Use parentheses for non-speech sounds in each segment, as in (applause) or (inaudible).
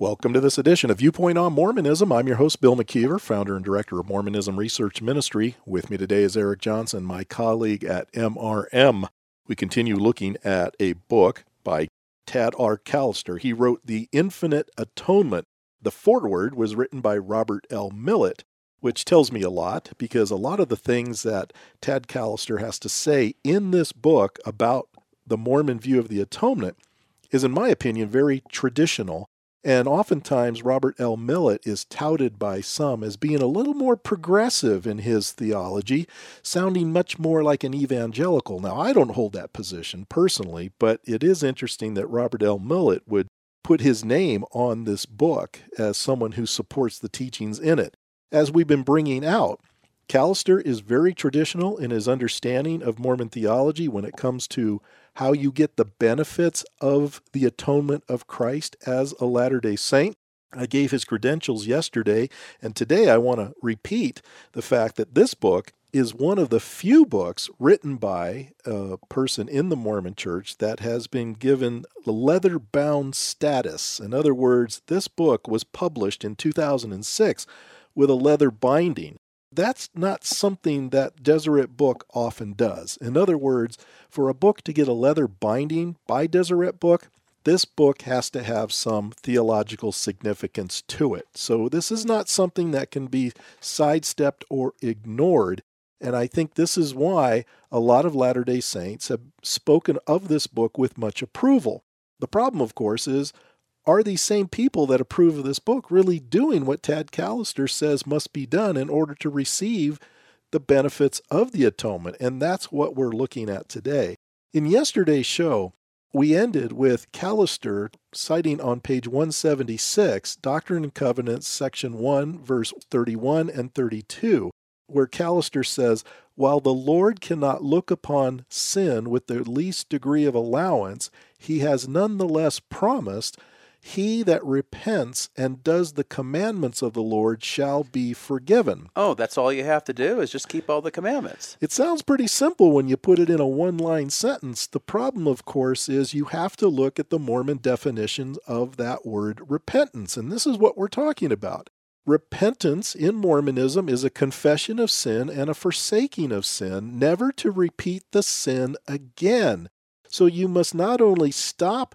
Welcome to this edition of Viewpoint on Mormonism. I'm your host, Bill McKeever, founder and director of Mormonism Research Ministry. With me today is Eric Johnson, my colleague at MRM. We continue looking at a book by Tad R. Callister. He wrote The Infinite Atonement. The foreword was written by Robert L. Millett, which tells me a lot because a lot of the things that Tad Callister has to say in this book about the Mormon view of the atonement is, in my opinion, very traditional and oftentimes, Robert L. Millett is touted by some as being a little more progressive in his theology, sounding much more like an evangelical. Now, I don't hold that position personally, but it is interesting that Robert L. Millett would put his name on this book as someone who supports the teachings in it. As we've been bringing out, Callister is very traditional in his understanding of Mormon theology when it comes to how you get the benefits of the atonement of Christ as a Latter day Saint. I gave his credentials yesterday, and today I want to repeat the fact that this book is one of the few books written by a person in the Mormon church that has been given the leather bound status. In other words, this book was published in 2006 with a leather binding that's not something that Deseret Book often does. In other words, for a book to get a leather binding by Deseret Book, this book has to have some theological significance to it. So this is not something that can be sidestepped or ignored. And I think this is why a lot of Latter day Saints have spoken of this book with much approval. The problem, of course, is are these same people that approve of this book really doing what Tad Callister says must be done in order to receive the benefits of the atonement? And that's what we're looking at today. In yesterday's show, we ended with Callister citing on page 176, Doctrine and Covenants, section 1, verse 31 and 32, where Callister says, While the Lord cannot look upon sin with the least degree of allowance, he has nonetheless promised he that repents and does the commandments of the Lord shall be forgiven. Oh, that's all you have to do is just keep all the commandments. It sounds pretty simple when you put it in a one line sentence. The problem, of course, is you have to look at the Mormon definition of that word repentance. And this is what we're talking about. Repentance in Mormonism is a confession of sin and a forsaking of sin, never to repeat the sin again. So you must not only stop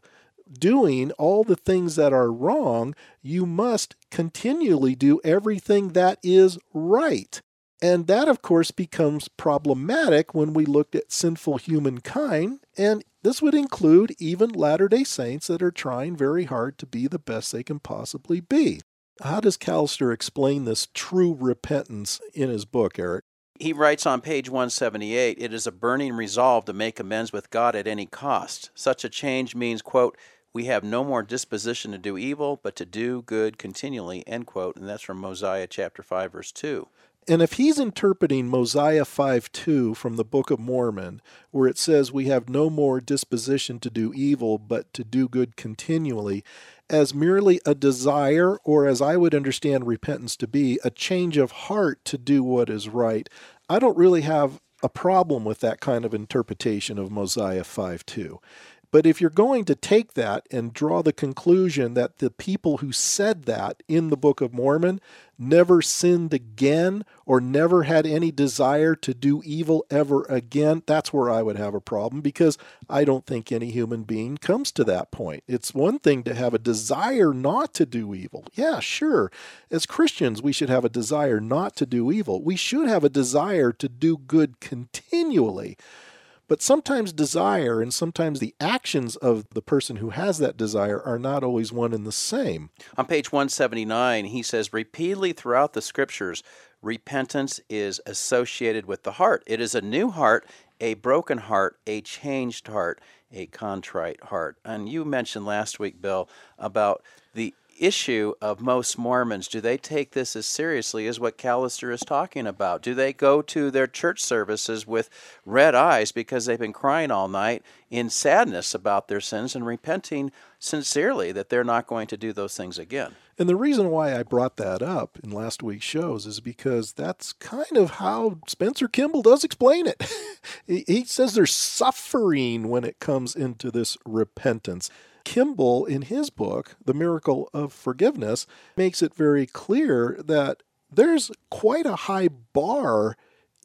doing all the things that are wrong, you must continually do everything that is right. And that, of course, becomes problematic when we look at sinful humankind. And this would include even Latter day Saints that are trying very hard to be the best they can possibly be. How does Callister explain this true repentance in his book, Eric? He writes on page 178 It is a burning resolve to make amends with God at any cost. Such a change means, quote, we have no more disposition to do evil, but to do good continually, end quote. And that's from Mosiah chapter 5, verse 2. And if he's interpreting Mosiah 5 2 from the Book of Mormon, where it says we have no more disposition to do evil, but to do good continually, as merely a desire, or as I would understand repentance to be, a change of heart to do what is right, I don't really have a problem with that kind of interpretation of Mosiah 5 2. But if you're going to take that and draw the conclusion that the people who said that in the Book of Mormon never sinned again or never had any desire to do evil ever again, that's where I would have a problem because I don't think any human being comes to that point. It's one thing to have a desire not to do evil. Yeah, sure. As Christians, we should have a desire not to do evil. We should have a desire to do good continually. But sometimes desire and sometimes the actions of the person who has that desire are not always one and the same. On page 179, he says repeatedly throughout the scriptures, repentance is associated with the heart. It is a new heart, a broken heart, a changed heart, a contrite heart. And you mentioned last week, Bill, about the issue of most Mormons. Do they take this as seriously as what Callister is talking about? Do they go to their church services with red eyes because they've been crying all night in sadness about their sins and repenting sincerely that they're not going to do those things again? And the reason why I brought that up in last week's shows is because that's kind of how Spencer Kimball does explain it. (laughs) he says there's suffering when it comes into this repentance. Kimball, in his book, The Miracle of Forgiveness, makes it very clear that there's quite a high bar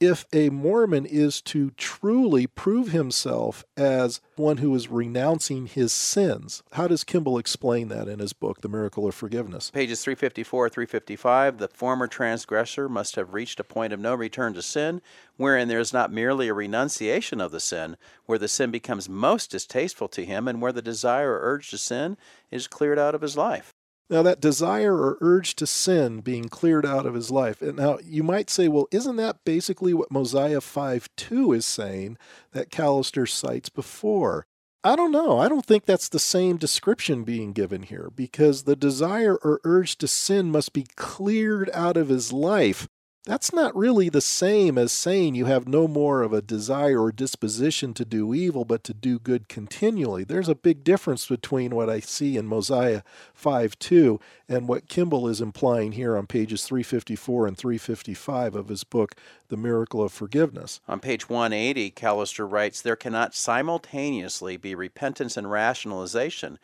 if a Mormon is to truly prove himself as one who is renouncing his sins. How does Kimball explain that in his book, The Miracle of Forgiveness? Pages 354 355 The former transgressor must have reached a point of no return to sin, wherein there is not merely a renunciation of the sin, where the sin becomes most distasteful to him, and where the desire or urge to sin is cleared out of his life. Now, that desire or urge to sin being cleared out of his life. And now, you might say, well, isn't that basically what Mosiah 5 2 is saying that Callister cites before? I don't know. I don't think that's the same description being given here because the desire or urge to sin must be cleared out of his life. That's not really the same as saying you have no more of a desire or disposition to do evil, but to do good continually. There's a big difference between what I see in Mosiah 5 2 and what Kimball is implying here on pages 354 and 355 of his book, The Miracle of Forgiveness. On page 180, Callister writes There cannot simultaneously be repentance and rationalization.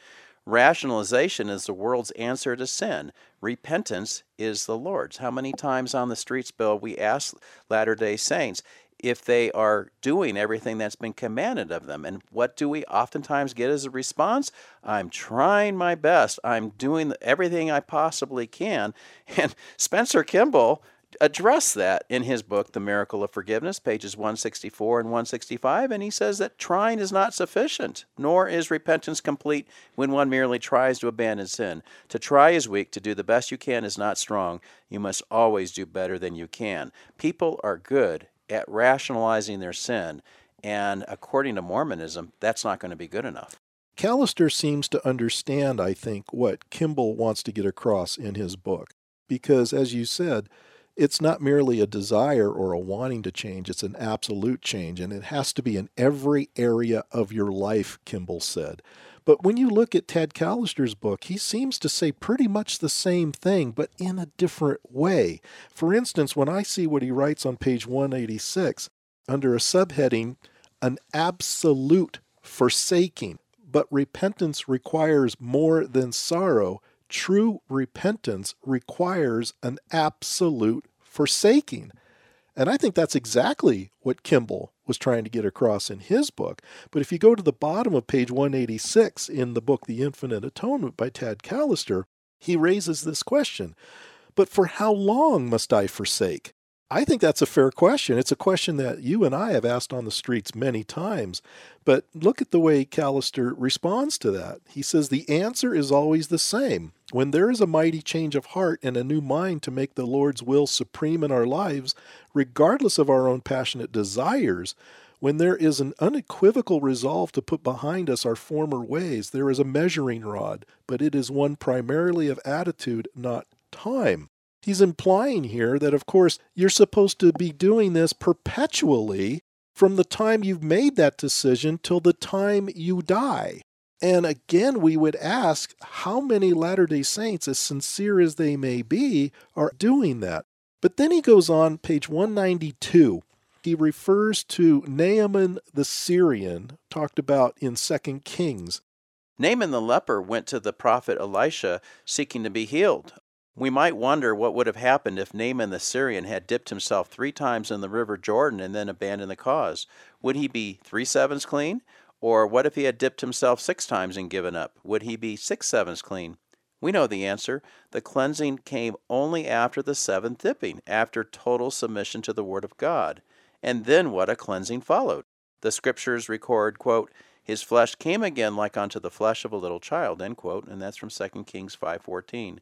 Rationalization is the world's answer to sin. Repentance is the Lord's. How many times on the streets, Bill, we ask Latter day Saints if they are doing everything that's been commanded of them? And what do we oftentimes get as a response? I'm trying my best. I'm doing everything I possibly can. (laughs) And Spencer Kimball address that in his book, The Miracle of Forgiveness, pages 164 and 165, and he says that trying is not sufficient, nor is repentance complete when one merely tries to abandon sin. To try is weak, to do the best you can is not strong. You must always do better than you can. People are good at rationalizing their sin, and according to Mormonism, that's not going to be good enough. Callister seems to understand, I think, what Kimball wants to get across in his book. Because, as you said, it's not merely a desire or a wanting to change, it's an absolute change. And it has to be in every area of your life, Kimball said. But when you look at Ted Callister's book, he seems to say pretty much the same thing, but in a different way. For instance, when I see what he writes on page 186, under a subheading, an absolute forsaking, but repentance requires more than sorrow true repentance requires an absolute forsaking. And I think that's exactly what Kimball was trying to get across in his book. But if you go to the bottom of page 186 in the book The Infinite Atonement by Tad Callister, he raises this question But for how long must I forsake? I think that's a fair question. It's a question that you and I have asked on the streets many times. But look at the way Callister responds to that. He says the answer is always the same. When there is a mighty change of heart and a new mind to make the Lord's will supreme in our lives, regardless of our own passionate desires, when there is an unequivocal resolve to put behind us our former ways, there is a measuring rod, but it is one primarily of attitude, not time. He's implying here that, of course, you're supposed to be doing this perpetually from the time you've made that decision till the time you die. And again, we would ask how many Latter day Saints, as sincere as they may be, are doing that. But then he goes on, page 192. He refers to Naaman the Syrian, talked about in 2 Kings. Naaman the leper went to the prophet Elisha seeking to be healed. We might wonder what would have happened if Naaman the Syrian had dipped himself three times in the river Jordan and then abandoned the cause. Would he be three sevens clean? Or what if he had dipped himself six times and given up? Would he be six sevens clean? We know the answer. The cleansing came only after the seventh dipping, after total submission to the Word of God. And then what a cleansing followed. The scriptures record, quote, his flesh came again like unto the flesh of a little child, end quote, and that's from 2 Kings 5.14.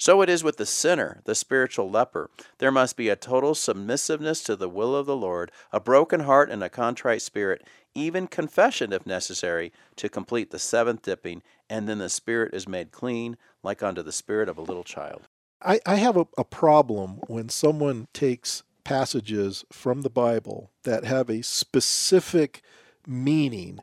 So it is with the sinner, the spiritual leper. There must be a total submissiveness to the will of the Lord, a broken heart and a contrite spirit, even confession if necessary, to complete the seventh dipping and then the spirit is made clean, like unto the spirit of a little child. I, I have a, a problem when someone takes passages from the Bible that have a specific meaning.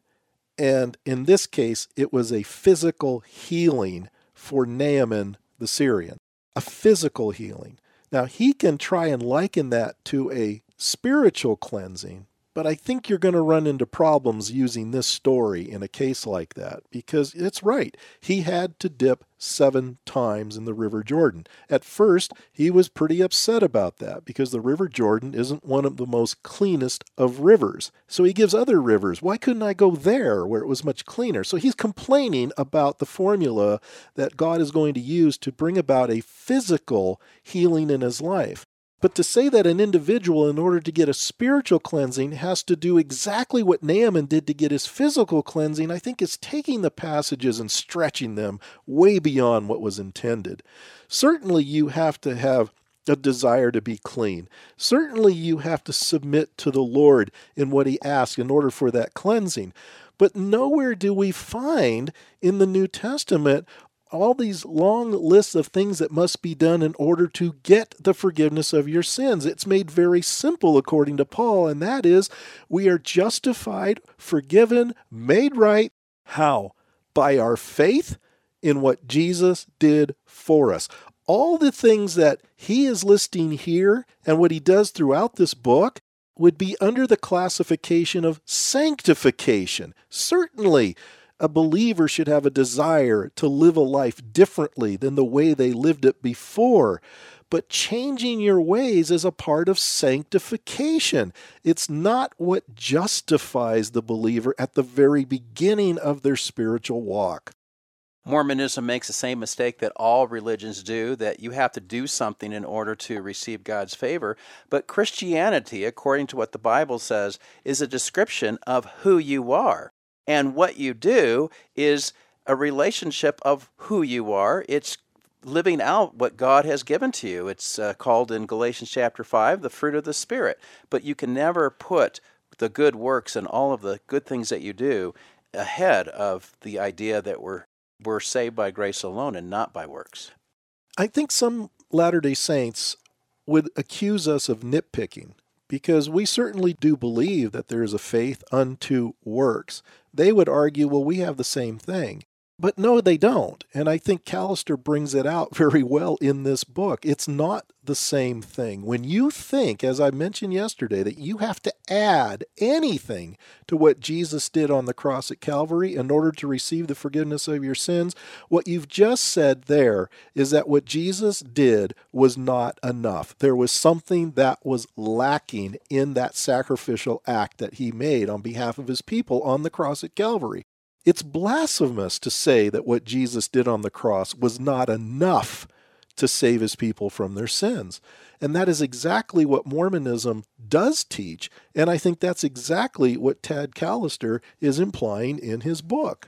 And in this case, it was a physical healing for Naaman the Syrian, a physical healing. Now, he can try and liken that to a spiritual cleansing, but I think you're going to run into problems using this story in a case like that because it's right. He had to dip seven times in the River Jordan. At first, he was pretty upset about that because the River Jordan isn't one of the most cleanest of rivers. So he gives other rivers, why couldn't I go there where it was much cleaner? So he's complaining about the formula that God is going to use to bring about a physical healing in his life. But to say that an individual, in order to get a spiritual cleansing, has to do exactly what Naaman did to get his physical cleansing, I think is taking the passages and stretching them way beyond what was intended. Certainly, you have to have a desire to be clean. Certainly, you have to submit to the Lord in what He asks in order for that cleansing. But nowhere do we find in the New Testament all these long lists of things that must be done in order to get the forgiveness of your sins. It's made very simple according to Paul, and that is we are justified, forgiven, made right. How? By our faith in what Jesus did for us. All the things that he is listing here and what he does throughout this book would be under the classification of sanctification. Certainly, a believer should have a desire to live a life differently than the way they lived it before. But changing your ways is a part of sanctification. It's not what justifies the believer at the very beginning of their spiritual walk. Mormonism makes the same mistake that all religions do that you have to do something in order to receive God's favor. But Christianity, according to what the Bible says, is a description of who you are. And what you do is a relationship of who you are. It's living out what God has given to you. It's uh, called in Galatians chapter 5 the fruit of the Spirit. But you can never put the good works and all of the good things that you do ahead of the idea that we're, we're saved by grace alone and not by works. I think some Latter day Saints would accuse us of nitpicking because we certainly do believe that there is a faith unto works they would argue, well, we have the same thing. But no, they don't. And I think Callister brings it out (laughs) very well in this book. It's not the same thing. When you think, as I mentioned yesterday, that you have to add anything to what Jesus did on the cross at Calvary in order to receive the forgiveness of your sins, what you've just said there is that what Jesus did was not enough. There was something that was lacking in that sacrificial act that he made on behalf of his people on the cross at Calvary. It's blasphemous to say that what Jesus did on the cross was not enough to save his people from their sins. And that is exactly what Mormonism does teach. And I think that's exactly what Tad Callister is implying in his book.